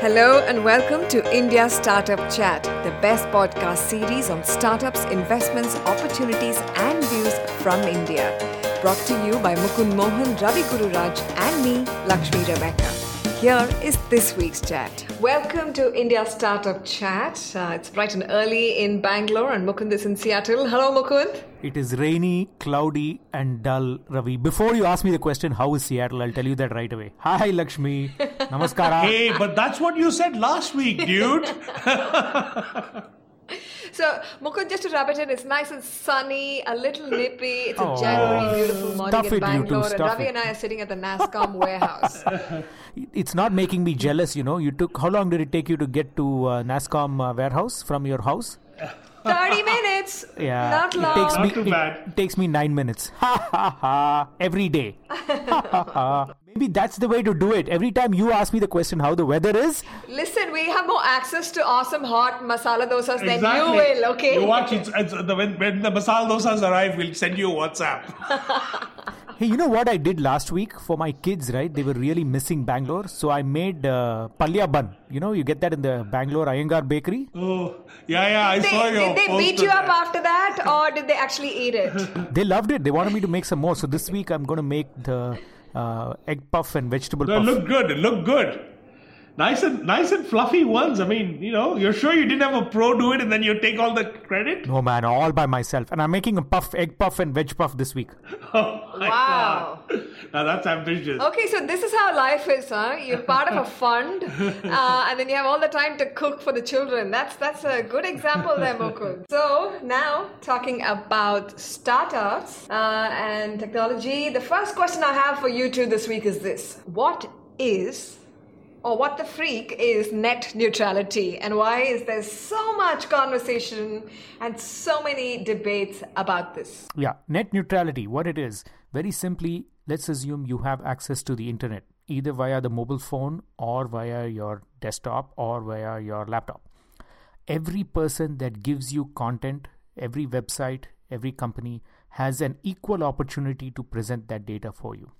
Hello and welcome to India Startup Chat, the best podcast series on startups, investments, opportunities, and views from India. Brought to you by Mukund Mohan, Ravi Gururaj, and me, Lakshmi Rebecca. Here is this week's chat. Welcome to India Startup Chat. Uh, it's bright and early in Bangalore, and Mukund is in Seattle. Hello, Mukund. It is rainy, cloudy, and dull, Ravi. Before you ask me the question, how is Seattle? I'll tell you that right away. Hi, Lakshmi. Namaskara. Hey, but that's what you said last week, dude. So, Mukund, just to wrap it in, it's nice and sunny, a little nippy. It's a Oh. January beautiful morning Stuff in it, you two, Bangalore, and Ravi it. and I are sitting at the NASSCOM warehouse. It's not making me jealous, you know. You took how long did it take you to get to uh, NASSCOM uh, warehouse from your house? 30 minutes. Yeah, Not it long. takes Not me too it bad. takes me nine minutes. Ha ha ha! Every day. Ha, ha, ha. Maybe that's the way to do it. Every time you ask me the question how the weather is, Listen, we have more access to awesome hot masala dosas than you will, okay? You watch it. It's, the, when, when the masala dosas arrive, we'll send you a WhatsApp. Hey, you know what I did last week for my kids, right? They were really missing Bangalore. So I made uh, palya bun. You know, you get that in the Bangalore Iyengar bakery. Oh, yeah, yeah. I They- saw your did they beat you on up after that, or did they actually eat it? They loved it. They wanted me to make some more. So this week I'm going to make the uh, egg puff and vegetable No, it puff. looked good. It looked good. Nice and nice and fluffy ones. I mean, you know, you're sure you didn't have a pro do it and then you take all the credit? No man, all by myself. And I'm making a puff, egg puff and veg puff this week. Oh, my Wow. God. Now that's ambitious. Okay, so this is how life is, huh? You're part of a fund, uh, and then you have all the time to cook for the children. That's that's a good example there, Mukund. So now talking about startups uh, and technology, the first question I have for you two this week is this: What is or what the freak is net neutrality and why is there so much conversation and so many debates about this Yeah, net neutrality, what it is, very simply, let's assume you have access to the internet, either via the mobile phone or via your desktop or via your laptop. Every person that gives you content, every website, every company has an equal opportunity to present that data for you.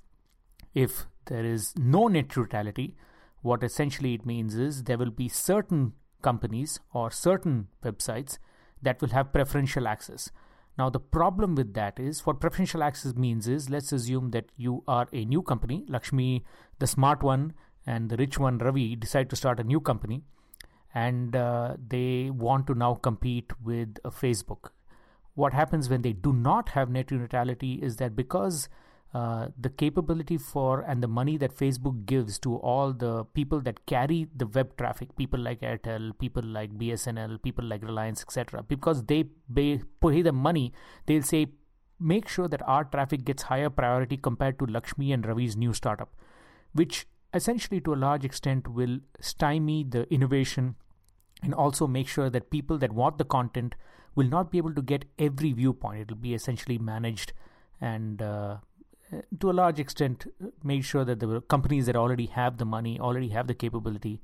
If there is no net neutrality, what essentially it means is there will be certain companies or certain websites that will have preferential access. Now, the problem with that is what preferential access means is let's assume that you are a new company, Lakshmi, the smart one, and the rich one, Ravi, decide to start a new company and uh, they want to now compete with uh, Facebook. What happens when they do not have net neutrality is that because uh, the capability for and the money that Facebook gives to all the people that carry the web traffic, people like Airtel, people like BSNL, people like Reliance, etc., because they pay, pay the money, they'll say, make sure that our traffic gets higher priority compared to Lakshmi and Ravi's new startup, which essentially to a large extent will stymie the innovation and also make sure that people that want the content will not be able to get every viewpoint. It will be essentially managed and uh, to a large extent make sure that the companies that already have the money, already have the capability,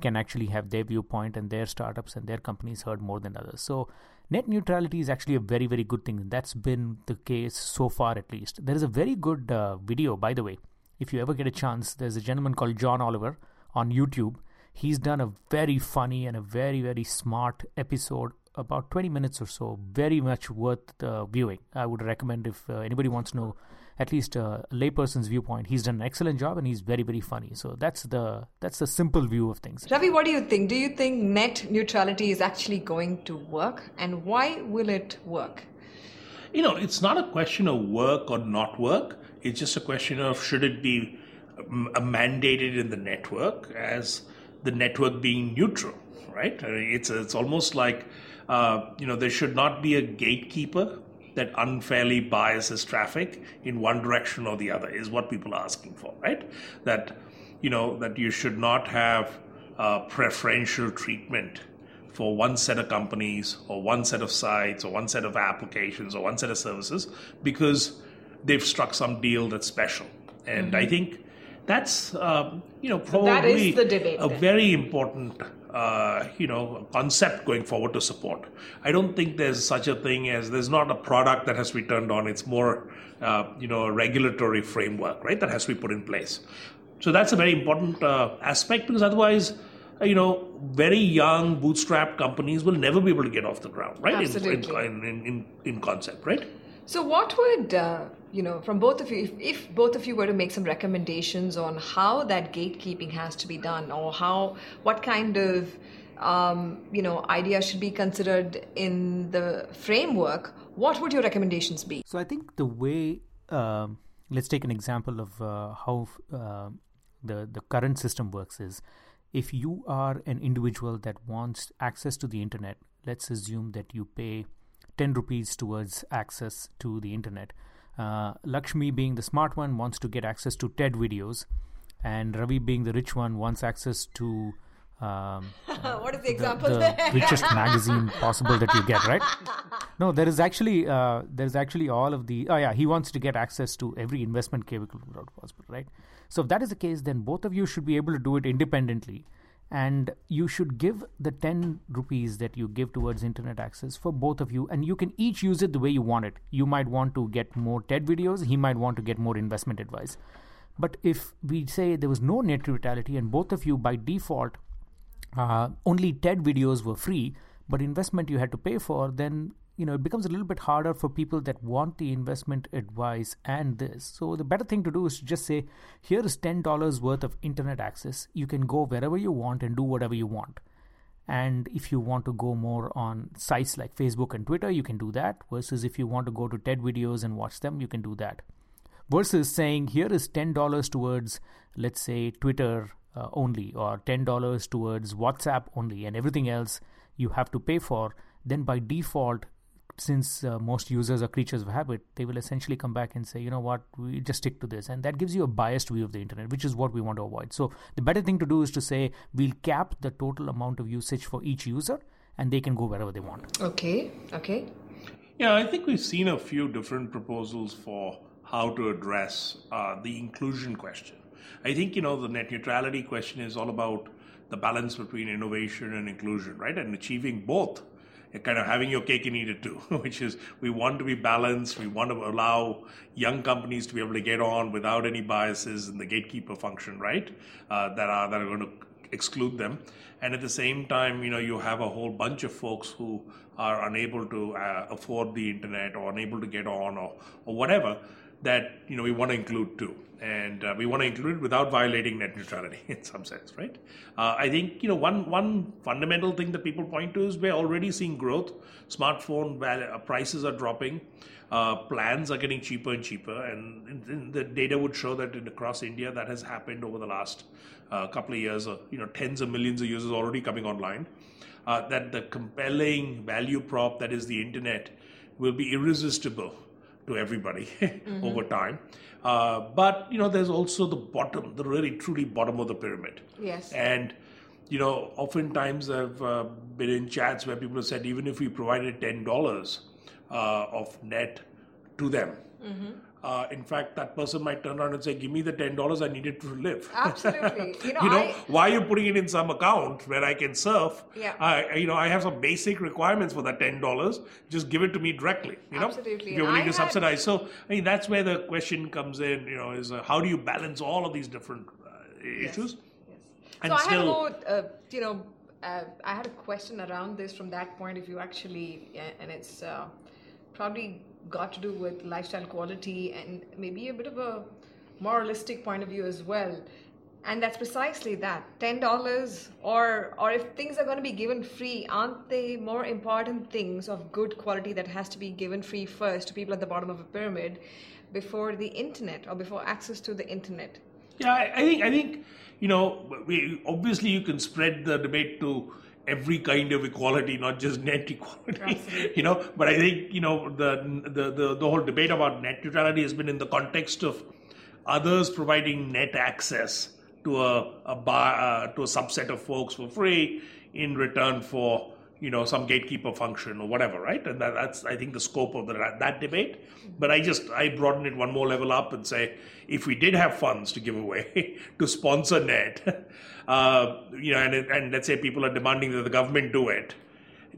can actually have their viewpoint and their startups and their companies heard more than others. So, net neutrality is actually a very, very good thing. That's been the case so far, at least. There is a very good uh, video, by the way. If you ever get a chance, there's a gentleman called John Oliver on YouTube. He's done a very funny and a very, very smart episode, about 20 minutes or so. Very much worth uh, viewing. I would recommend if uh, anybody wants to know at least a layperson's viewpoint. He's done an excellent job and he's very, very funny. So that's the that's the simple view of things. Ravi, what do you think? Do you think net neutrality is actually going to work? And why will it work? You know, it's not a question of work or not work. It's just a question of should it be um, uh, mandated in the network as the network being neutral, right? I mean, It's it's almost like uh, you know there should not be a gatekeeper that unfairly biases traffic in one direction or the other is what people are asking for, right? That you know that you should not have uh, preferential treatment for one set of companies or one set of sites or one set of applications or one set of services because they've struck some deal that's special. And I think that's um, you know Mm-hmm. that is probably the debate a then. very important uh, you know concept going forward to support. I don't think there's such a thing as there's not a product that has to be turned on. It's more uh, you know a regulatory framework, right? That has to be put in place. So that's a very important uh, aspect because otherwise you know, very young bootstrap companies will never be able to get off the ground, right? Absolutely. In, in, in, in concept, right? So, what would, uh, you know, from both of you, if, if both of you were to make some recommendations on how that gatekeeping has to be done or how, what kind of, um, you know, idea should be considered in the framework, what would your recommendations be? So, I think the way, um, let's take an example of uh, how uh, the, the current system works is if you are an individual that wants access to the internet, let's assume that you pay 10 rupees towards access to the internet. Uh, Lakshmi, being the smart one, wants to get access to TED videos, and Ravi, being the rich one, wants access to um, what is the example the, there? richest magazine possible that you get, right? No, there is actually uh, there is actually all of the. Oh yeah, he wants to get access to every investment vehicle possible, right? So if that is the case, then both of you should be able to do it independently and you should give the 10 rupees that you give towards internet access for both of you and you can each use it the way you want it. You might want to get more ted videos he might want to get more investment advice. But if we say there was no net neutrality and both of you by default uh, only ted videos were free but investment you had to pay for then you know it becomes a little bit harder for people that want the investment advice and this. So the better thing to do is to just say here is $10 worth of internet access. You can go wherever you want and do whatever you want. And if you want to go more on sites like facebook and twitter you can do that versus if you want to go to ted videos and watch them you can do that. Versus saying here is $10 towards let's say twitter uh, only or $10 towards whatsapp only and everything else you have to pay for then by default since uh, most users are creatures of habit, they will essentially come back and say, you know what, we just stick to this. And that gives you a biased view of the internet, which is what we want to avoid. So the better thing to do is to say, we'll cap the total amount of usage for each user and they can go wherever they want. Okay, okay. Yeah, I think we've seen a few different proposals for how to address uh, the inclusion question. I think, you know, the net neutrality question is all about the balance between innovation and inclusion, right? And achieving both kind of having your cake and eat it too, which is we want to be balanced. We want to allow young companies to be able to get on without any biases in the gatekeeper function, right? Uh, that are that are going to exclude them. And at the same time, you know, you have a whole bunch of folks who are unable to uh, afford the internet or unable to get on or, or whatever that you know we want to include too and uh, we want to include it without violating net neutrality in some sense, right? Uh, I think you know one one fundamental thing that people point to is we're already seeing growth. Smartphone uh, prices are dropping, uh, plans are getting cheaper and cheaper, and, the data would show that in, across India that has happened over the last uh, couple of years. Uh, you know, tens of millions of users already coming online. that the compelling value prop that is the internet will be irresistible to everybody mm-hmm. over time. Uh, but you know, there's also the bottom, the really truly bottom of the pyramid. Yes. And you know, oftentimes I've uh, been in chats where people have said even if we provided ten dollars uh, of net to them, mm-hmm. Uh, in fact, that person might turn around and say, "Give me the ten dollars I needed to live." Absolutely. You know, you know I... why are you putting it in some account where I can surf? Yeah. Uh, you know, I have some basic requirements for that ten dollars. Just give it to me directly. You know, Absolutely. if you're willing I to had... subsidize. So, I mean, that's where the question comes in. You know, is uh, how do you balance all of these different uh, issues? Yes. yes. And so still, I had a more, uh, you know, uh, I had a question around this from that point of view, actually, and it's probably got to do with lifestyle quality and maybe a bit of a moralistic point of view as well. And that's precisely that. $10 or or if things are going to be given free aren't they more important things of good quality that has to be given free first to people at the bottom of a pyramid before the internet or before access to the internet? Yeah i, I think i think you know we, obviously you can spread the debate to every kind of equality, not just net equality. Absolutely. You know, but I think you know the, the the the whole debate about net neutrality has been in the context of others providing net access to a, a bar, uh, to a subset of folks for free in return for you know some gatekeeper function or whatever right? And that, that's i think the scope of the, that debate. But i just i broaden it one more level up and say if we did have funds to give away to sponsor net uh, you know and, and let's say people are demanding that the government do it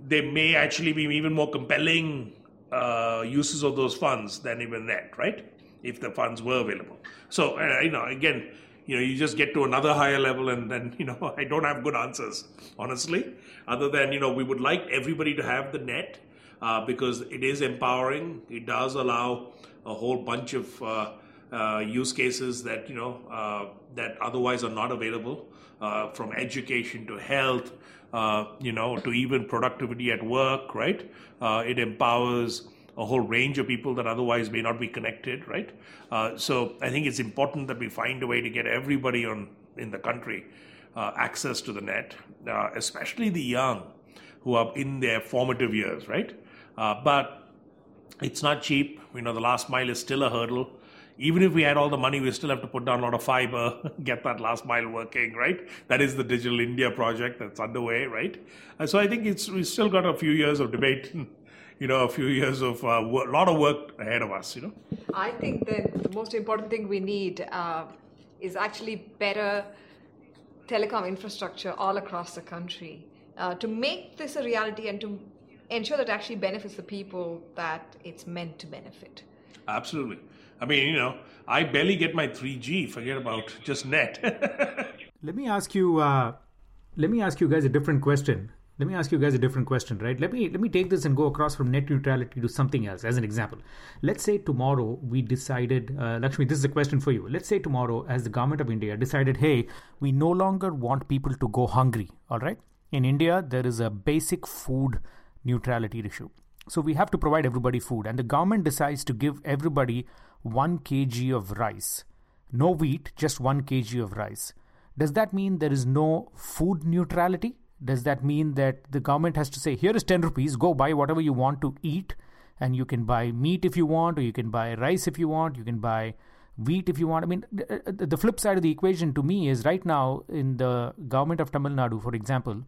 they may actually be even more compelling uh, uses of those funds than even net right? If the funds were available. So uh, you know again you know, you just get to another higher level, and then you know, I don't have good answers, honestly. Other than you know, we would like everybody to have the net uh, because it is empowering. It does allow a whole bunch of uh, uh, use cases that you know uh, that otherwise are not available, uh, from education to health, uh, you know, to even productivity at work. Right? it empowers a whole range of people that otherwise may not be connected, right? Uh, so I think it's important that we find a way to get everybody on in the country uh, access to the net, uh, especially the young who are in their formative years, right? Uh, but it's not cheap. You know, the last mile is still a hurdle. Even if we had all the money, we still have to put down a lot of fiber, get that last mile working, right? That is the Digital India project that's underway, right? so I think it's we still got a few years of debate you know, a few years of a uh, lot of work ahead of us, you know. I think that the most important thing we need uh, is actually better telecom infrastructure all across the country uh, to make this a reality and to ensure that it actually benefits the people that it's meant to benefit. Absolutely. I mean, you know, I barely get my 3G. Forget about just net. let me ask you. Uh, let me ask you guys a different question let me ask you guys a different question right? Let me let me take this and go across from net neutrality to something else as an example. Let's say tomorrow we decided uh, lakshmi this is a question for you. Let's say tomorrow as the government of india decided hey we no longer want people to go hungry all right? In india there is a basic food neutrality issue. So we have to provide everybody food and the government decides to give everybody 1 kg of rice. No wheat just 1 kg of rice. Does that mean there is no food neutrality does that mean that the government has to say, here is 10 rupees, go buy whatever you want to eat? And you can buy meat if you want, or you can buy rice if you want, you can buy wheat if you want. I mean, the flip side of the equation to me is right now in the government of Tamil Nadu, for example,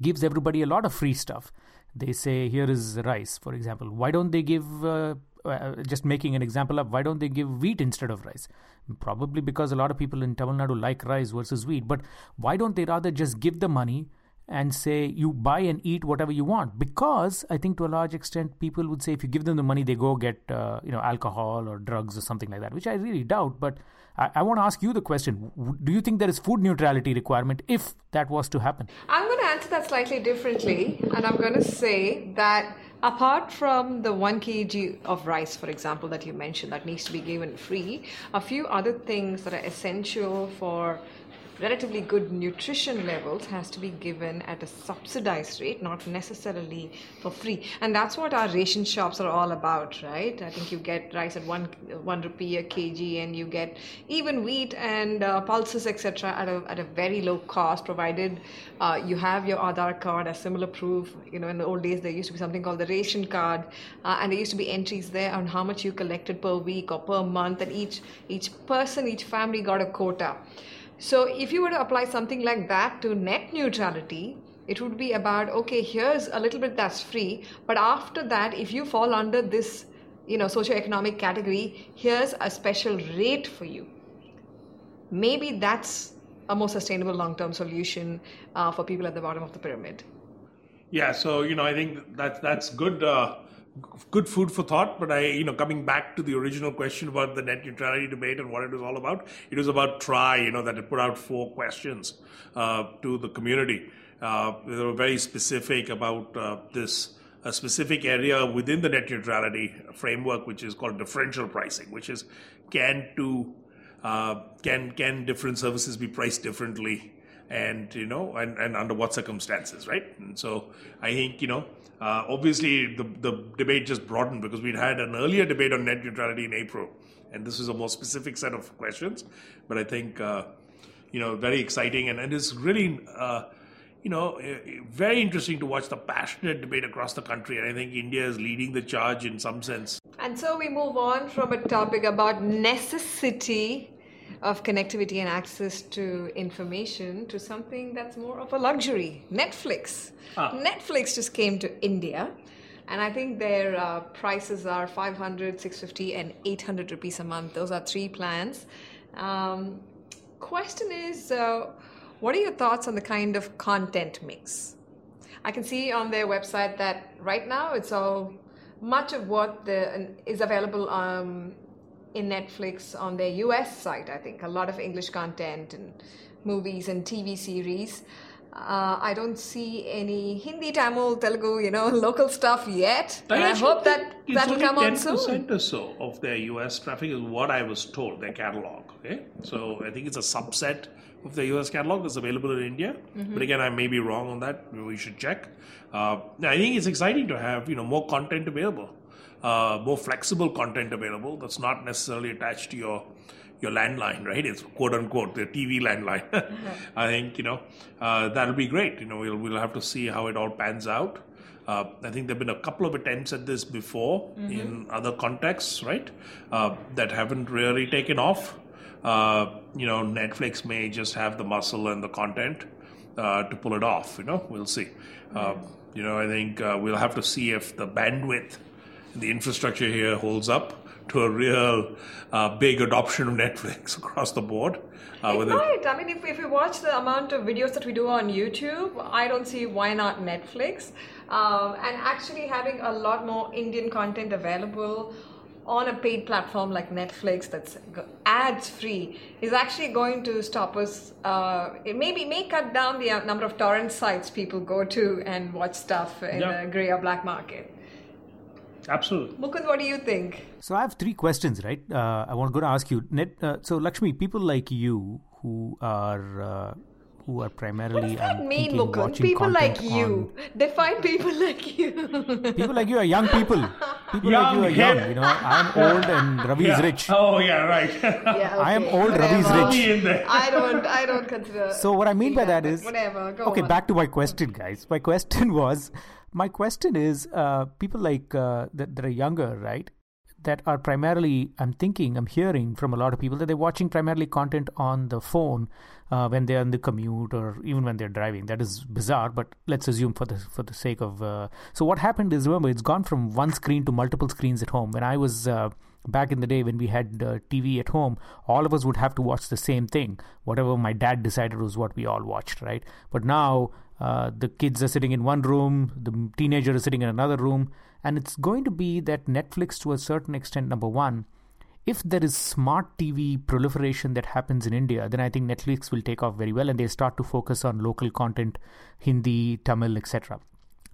gives everybody a lot of free stuff. They say, here is rice, for example. Why don't they give uh, uh, just making an example of why don't they give wheat instead of rice? Probably because a lot of people in Tamil Nadu like rice versus wheat. But why don't they rather just give the money and say you buy and eat whatever you want. Because i think to a large extent people would say if you give them the money they go get uh, you know alcohol or drugs or something like that which i really doubt. But I, I want to ask you the question. Do you think there is food neutrality requirement if that was to happen? I'm going to answer that slightly differently and i'm going to say that apart from the 1 kg of rice for example that you mentioned that needs to be given free a few other things that are essential for relatively good nutrition levels has to be given at a subsidized rate, not necessarily for free. And that's what our ration shops are all about, right? I think you get rice at one one rupee a kg, and you get even wheat and uh, pulses, etc., at a at a very low cost, provided uh, you have your Aadhaar card as similar proof. You know, in the old days there used to be something called the ration card, uh, and there used to be entries there on how much you collected per week or per month, and each each person, each family got a quota. So if you were to apply something like that to net neutrality, it would be about okay, here's a little bit that's free, but after that, if you fall under this, you know, socioeconomic category, here's a special rate for you. Maybe that's a more sustainable long-term solution uh, for people at the bottom of the pyramid. Yeah, so you know, I think that that's good. Uh, good food for thought. But I, you know, coming back to the original question about the net neutrality debate and what it was all about, it was about TRAI you know, that it put out four questions uh, to the community. Uh, they were very specific about uh, this a specific area within the net neutrality framework, which is called differential pricing, which is can to uh, can can different services be priced differently and you know and, and under what circumstances right and so i think you know uh, obviously the, the debate just broadened because we'd had an earlier debate on net neutrality in april and this is a more specific set of questions but i think uh, you know very exciting and, and it's really uh, you know very interesting to watch the passionate debate across the country and i think india is leading the charge in some sense. And so we move on from a topic about necessity of connectivity and access to information to something that's more of a luxury Netflix. Ah. Netflix just came to India. And I think their uh, prices are 500, 650, and 800 rupees a month. Those are three plans. Um, question is, uh, what are your thoughts on the kind of content mix? I can see on their website that right now it's all much of what the, is available um, in Netflix on their US site, I think. A lot of English content and movies and TV series. Uh, I don't see any Hindi, Tamil, Telugu, you know, local stuff yet. And I hope that that will come on soon. 10% or so of their US traffic is what I was told, their catalog. Okay, so I think it's a subset of the US catalog that's available in India. Mm-hmm. But again, I may be wrong on that. We should check. Uh, I think it's exciting to have you know more content available, uh, more flexible content available that's not necessarily attached to your your landline, right? It's quote unquote the TV landline. I think you know uh, that'll be great. You know, we'll we'll have to see how it all pans out. Uh, I think there've been a couple of attempts at this before in other contexts, right? Uh, that haven't really taken off. Uh, you know, Netflix may just have the muscle and the content uh, to pull it off. You know, we'll see. Uh, you know, I think uh, we'll have to see if the bandwidth, the infrastructure here holds up to a real uh, big adoption of Netflix across the board. Uh, It whether- might. I mean, if, if you watch the amount of videos that we do on YouTube, I don't see why not Netflix. Um, and actually having a lot more Indian content available on a paid platform like Netflix that's ads free is actually going to stop us. Uh, it maybe may cut down the uh, number of torrent sites people go to and watch stuff in Yeah. the grey or black market. Absolutely. Mukund, what do you think? So I have three questions, right? Uh, I want to go to ask you. Net, uh, so Lakshmi, people like you who are uh, who are primarily That I'm mean thinking, Mukund. watching People like content you. Define people like you. people like you are young people. People Young, like you are young. yeah. You know, I'm old and Ravi is rich. Oh yeah, right. Yeah, I am old, Ravi is rich. Be in there. I don't. I don't consider. So what I mean by Yeah, that but is whatever. Go okay. on. Back to my question, guys. My question was, my question is, uh, people like uh, that, that are younger, right? That are primarily, I'm thinking, I'm hearing from a lot of people that they're watching primarily content on the phone uh, when they're on the commute or even when they're driving. That is bizarre, but let's assume for the for the sake of. Uh, so what happened is, remember, it's gone from one screen to multiple screens at home. When I was uh, back in the day when we had uh, TV at home, all of us would have to watch the same thing. Whatever my dad decided was what we all watched, right? But now uh, the kids are sitting in one room, the teenager is sitting in another room, and it's going to be that Netflix, to a certain extent, number one, if there is smart TV proliferation that happens in India, then I think Netflix will take off very well and they start to focus on local content, Hindi, Tamil, etc.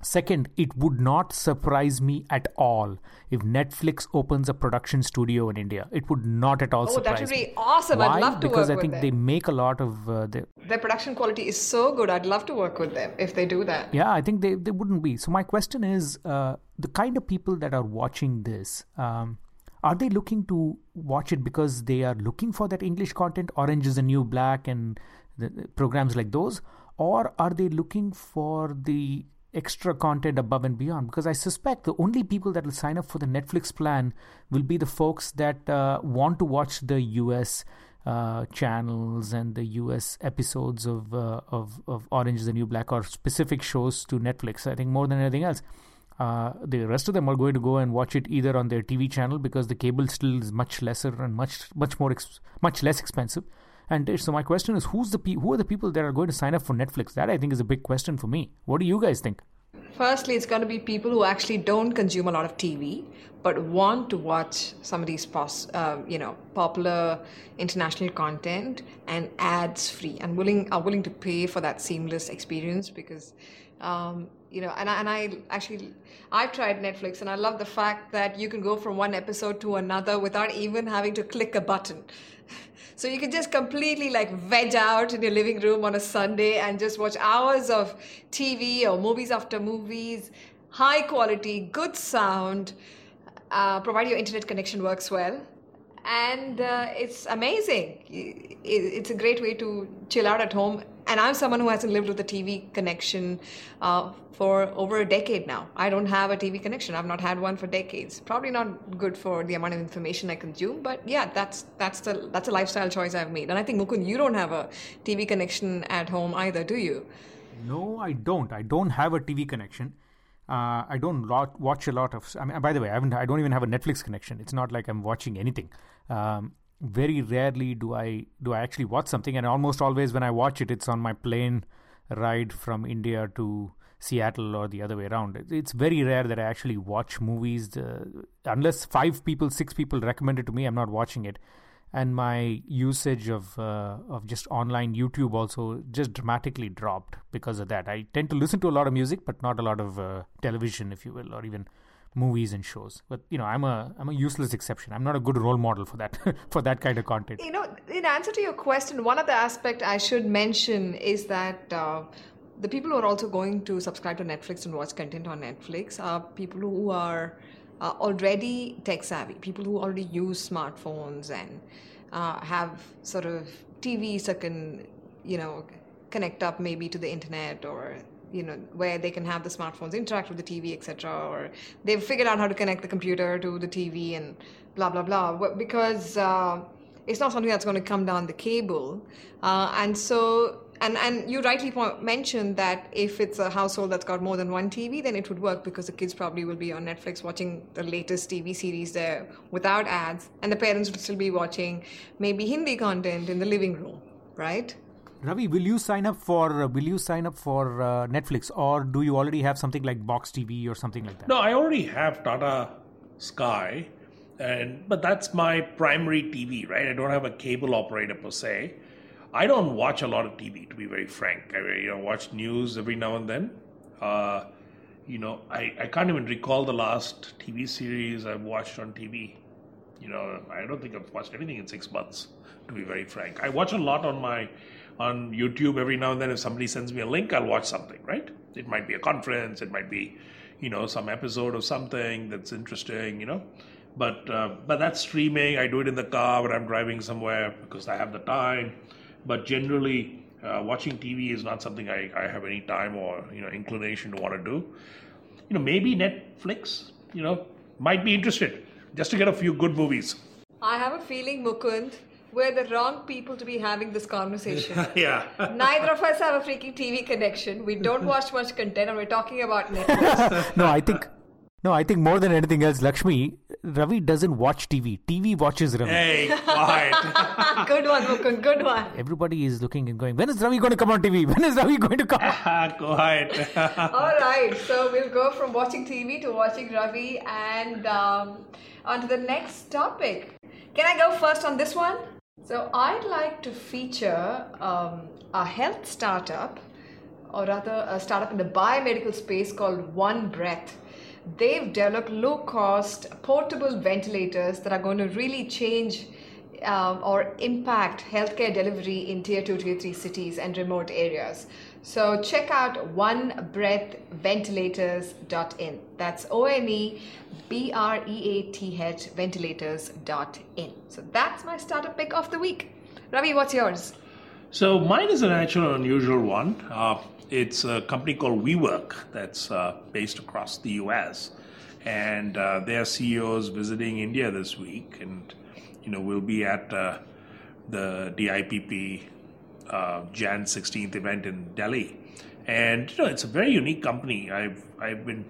Second, it would not surprise me at all if Netflix opens a production studio in India. It would not at all Oh, that surprise would me. be awesome. I'd love to because work I think they make a lot of uh, the, Their production quality is so good. I'd love to work with them if they do that. Yeah, I think they, they wouldn't be. So my question is, uh, the kind of people that are watching this, um, are they looking to watch it because they are looking for that English content, Orange is the New Black, and the, the programs like those, or are they looking for the extra content above and beyond? Because I suspect the only people that will sign up for the Netflix plan will be the folks that uh, want to watch the US uh, channels and the US episodes of, uh, of of Orange is the New Black or specific shows to Netflix. I think more than anything else. Uh, the rest of them are going to go and watch it either on their TV channel because the cable still is much lesser and much much more ex- much less expensive. And uh, so my question is, who's the pe- who are the people that are going to sign up for Netflix? That I think is a big question for me. What do you guys think? Firstly, it's going to be people who actually don't consume a lot of TV but want to watch some of these pos- uh, you know popular international content and ads free and willing are willing to pay for that seamless experience because um, you know and I, and I actually I've tried Netflix and I love the fact that you can go from one episode to another without even having to click a button. So you can just completely like veg out in your living room on a Sunday and just watch hours of TV or movies after movies, high quality, good sound, uh, provided your internet connection works well. And uh, it's amazing. It's a great way to chill out at home. And I'm someone who hasn't lived with a TV connection uh, for over a decade now. I don't have a TV connection. I've not had one for decades. Probably not good for the amount of information I consume, but yeah, that's that's the that's a lifestyle choice I've made. And I think Mukund, you don't have a TV connection at home either, do you? No, I don't. I don't have a TV connection. Uh, I don't lot, watch a lot of. I mean, by the way, I haven't. I don't even have a Netflix connection. It's not like I'm watching anything. Um, very rarely do I do I actually watch something, and almost always when I watch it, it's on my plane ride from India to Seattle or the other way around. It's very rare that I actually watch movies. Uh, unless five people, six people recommend it to me, I'm not watching it. And my usage of uh, of just online YouTube also just dramatically dropped because of that. I tend to listen to a lot of music, but not a lot of uh, television, if you will, or even movies and shows. But you know, I'm a I'm a useless exception. I'm not a good role model for that for that kind of content. You know, in answer to your question, one of the aspect I should mention is that. Uh, the people who are also going to subscribe to Netflix and watch content on Netflix are people who are uh, already tech savvy, people who already use smartphones and uh, have sort of TVs that can, you know, connect up maybe to the internet or you know where they can have the smartphones interact with the TV, etc. Or they've figured out how to connect the computer to the TV and blah blah blah. Because uh, it's not something that's going to come down the cable, uh, and so and and you rightly mentioned that if it's a household that's got more than one TV, then it would work because the kids probably will be on Netflix watching the latest TV series there without ads, and the parents would still be watching maybe Hindi content in the living room, right? Ravi, will you sign up for uh, will you sign up for uh, Netflix or do you already have something like Box TV or something like that? No, I already have Tata Sky, and but that's my primary TV, right? I don't have a cable operator per se. I don't watch a lot of TV, to be very frank. I you know watch news every now and then. Uh, you know, I, I can't even recall the last TV series I've watched on TV. You know, I don't think I've watched anything in six months, to be very frank. I watch a lot on my on YouTube every now and then. If somebody sends me a link, I'll watch something, right? It might be a conference, it might be, you know, some episode of something that's interesting, you know. But uh, but that's streaming. I do it in the car when I'm driving somewhere because I have the time but generally, uh, watching TV is not something I, I have any time or you know inclination to want to do. You know, maybe Netflix, you know, might be interested just to get a few good movies. I have a feeling, Mukund, we're the wrong people to be having this conversation. yeah. Neither of us have a freaking TV connection. We don't watch much content, and we're talking about Netflix. no, I think no, I think more than anything else, Lakshmi, Ravi doesn't watch TV. TV watches Ravi. Hey, quiet. good one, Mukund, good one. Everybody is looking and going, when is Ravi going to come on TV? When is Ravi going to come quiet. All right, so we'll go from watching TV to watching Ravi and um, on to the next topic. Can I go first on this one? So I'd like to feature um, a health startup, or rather a startup in the biomedical space called One Breath. They've developed low cost portable ventilators that are going to really change um, or impact healthcare delivery in tier 2 tier 3 cities and remote areas. So check out onebreathventilators.in that's o-n-e-b-r-e-a-t-h ventilators.in so that's my startup pick of the week. Ravi what's yours? So mine is an actual unusual one. Uh, it's a company called WeWork that's uh, based across the US. And uh, their CEO is visiting India this week. And, you know, we'll be at uh, the DIPP uh, Jan 16th event in Delhi. And, you know, it's a very unique company. I've, I've been,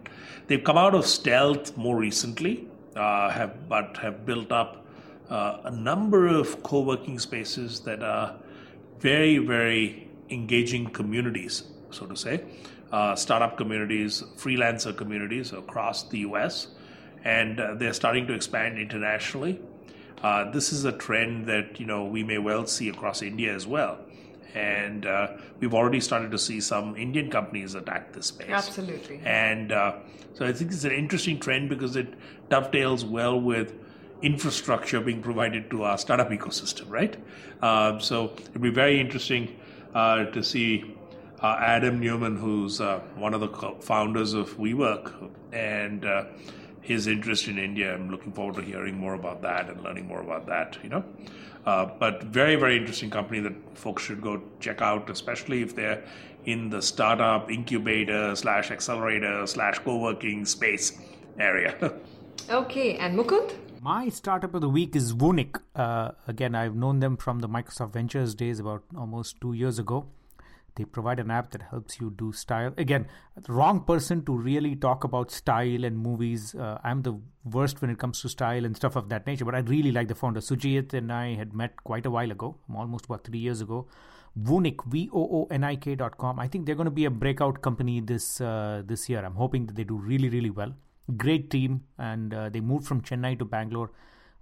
they've come out of stealth more recently, uh, have, but have built up uh, a number of co working spaces that are very, very engaging communities so to say, uh, startup communities, freelancer communities across the US, and uh, they're starting to expand internationally. Uh, this is a trend that you know we may well see across India as well, and uh, we've already started to see some Indian companies attack this space. Absolutely. And uh, so I think it's an interesting trend because it dovetails well with infrastructure being provided to our startup ecosystem, right? Um, so it'd be very interesting uh, to see uh, Adam Neumann, who's uh, one of the founders of WeWork, and uh, his interest in India. I'm looking forward to hearing more about that and learning more about that. You know, uh, but very very interesting company that folks should go check out, especially if they're in the startup incubator slash accelerator slash co-working space area. okay, and Mukund. My startup of the week is Voonik. Uh, again, I've known them from the Microsoft Ventures days about almost two years ago. They provide an app that helps you do style. Again, wrong person to really talk about style and movies. Uh, I'm the worst when it comes to style and stuff of that nature, but I really like the founder. Sujit and I had met quite a while ago, almost about three years ago. Voonik, V-O-O-N-I-K dot com. I think they're going to be a breakout company this uh, this year. I'm hoping that they do really, really well. Great team, and uh, they moved from Chennai to Bangalore.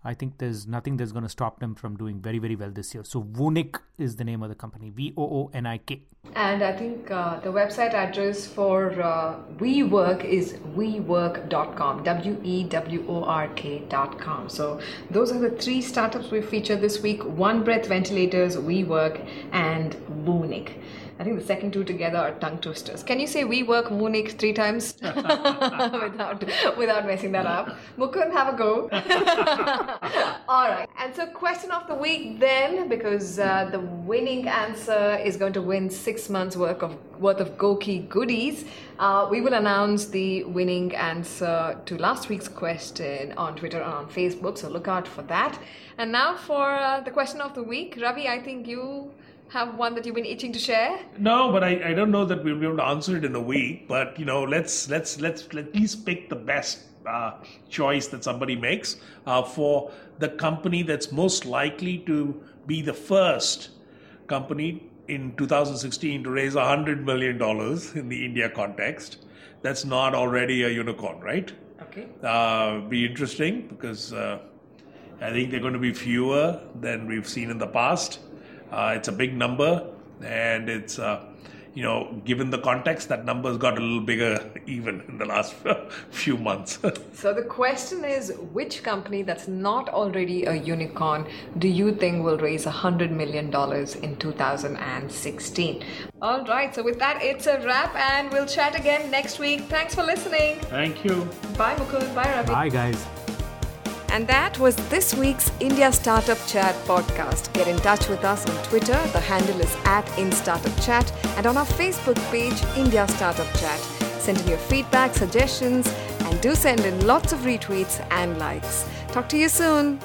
I think there's nothing that's going to stop them from doing very, very well this year. So Voonik is the name of the company, V O O N I K. And I think uh, the website address for uh, WeWork is wework.com, W E W O R K.com. So those are the three startups we featured this week One Breath Ventilators, WeWork, and Voonik. I think the second two together are tongue twisters. Can you say we work Voonik three times without without messing that up? Mukund, have a go. All right. And so, question of the week then, because uh, the winning answer is going to win six months work of worth of Goki goodies. Uh, we will announce the winning answer to last week's question on Twitter and on Facebook. So look out for that. And now for uh, the question of the week, Ravi. I think you have one that you've been itching to share? No, but I, I don't know that we'll be able to answer it in a week. But you know, let's let's let's at least pick the best uh, choice that somebody makes uh, for the company that's most likely to be the first company in 2016 to raise $100 million in the India context. That's not already a unicorn, right? Okay. Uh, be interesting because uh, I think they're going to be fewer than we've seen in the past. Uh, it's a big number, and it's uh, you know, given the context, that number's got a little bigger even in the last few months. so the question is, which company that's not already a unicorn do you think will raise a hundred million dollars in 2016? All right. So with that, it's a wrap, and we'll chat again next week. Thanks for listening. Thank you. Bye, Mukul. Bye, Ravi. Bye, guys. And that was this week's India Startup Chat podcast. Get in touch with us on Twitter. The handle is at InStartupChat and on our Facebook page, India Startup Chat. Send in your feedback, suggestions, and do send in lots of retweets and likes. Talk to you soon.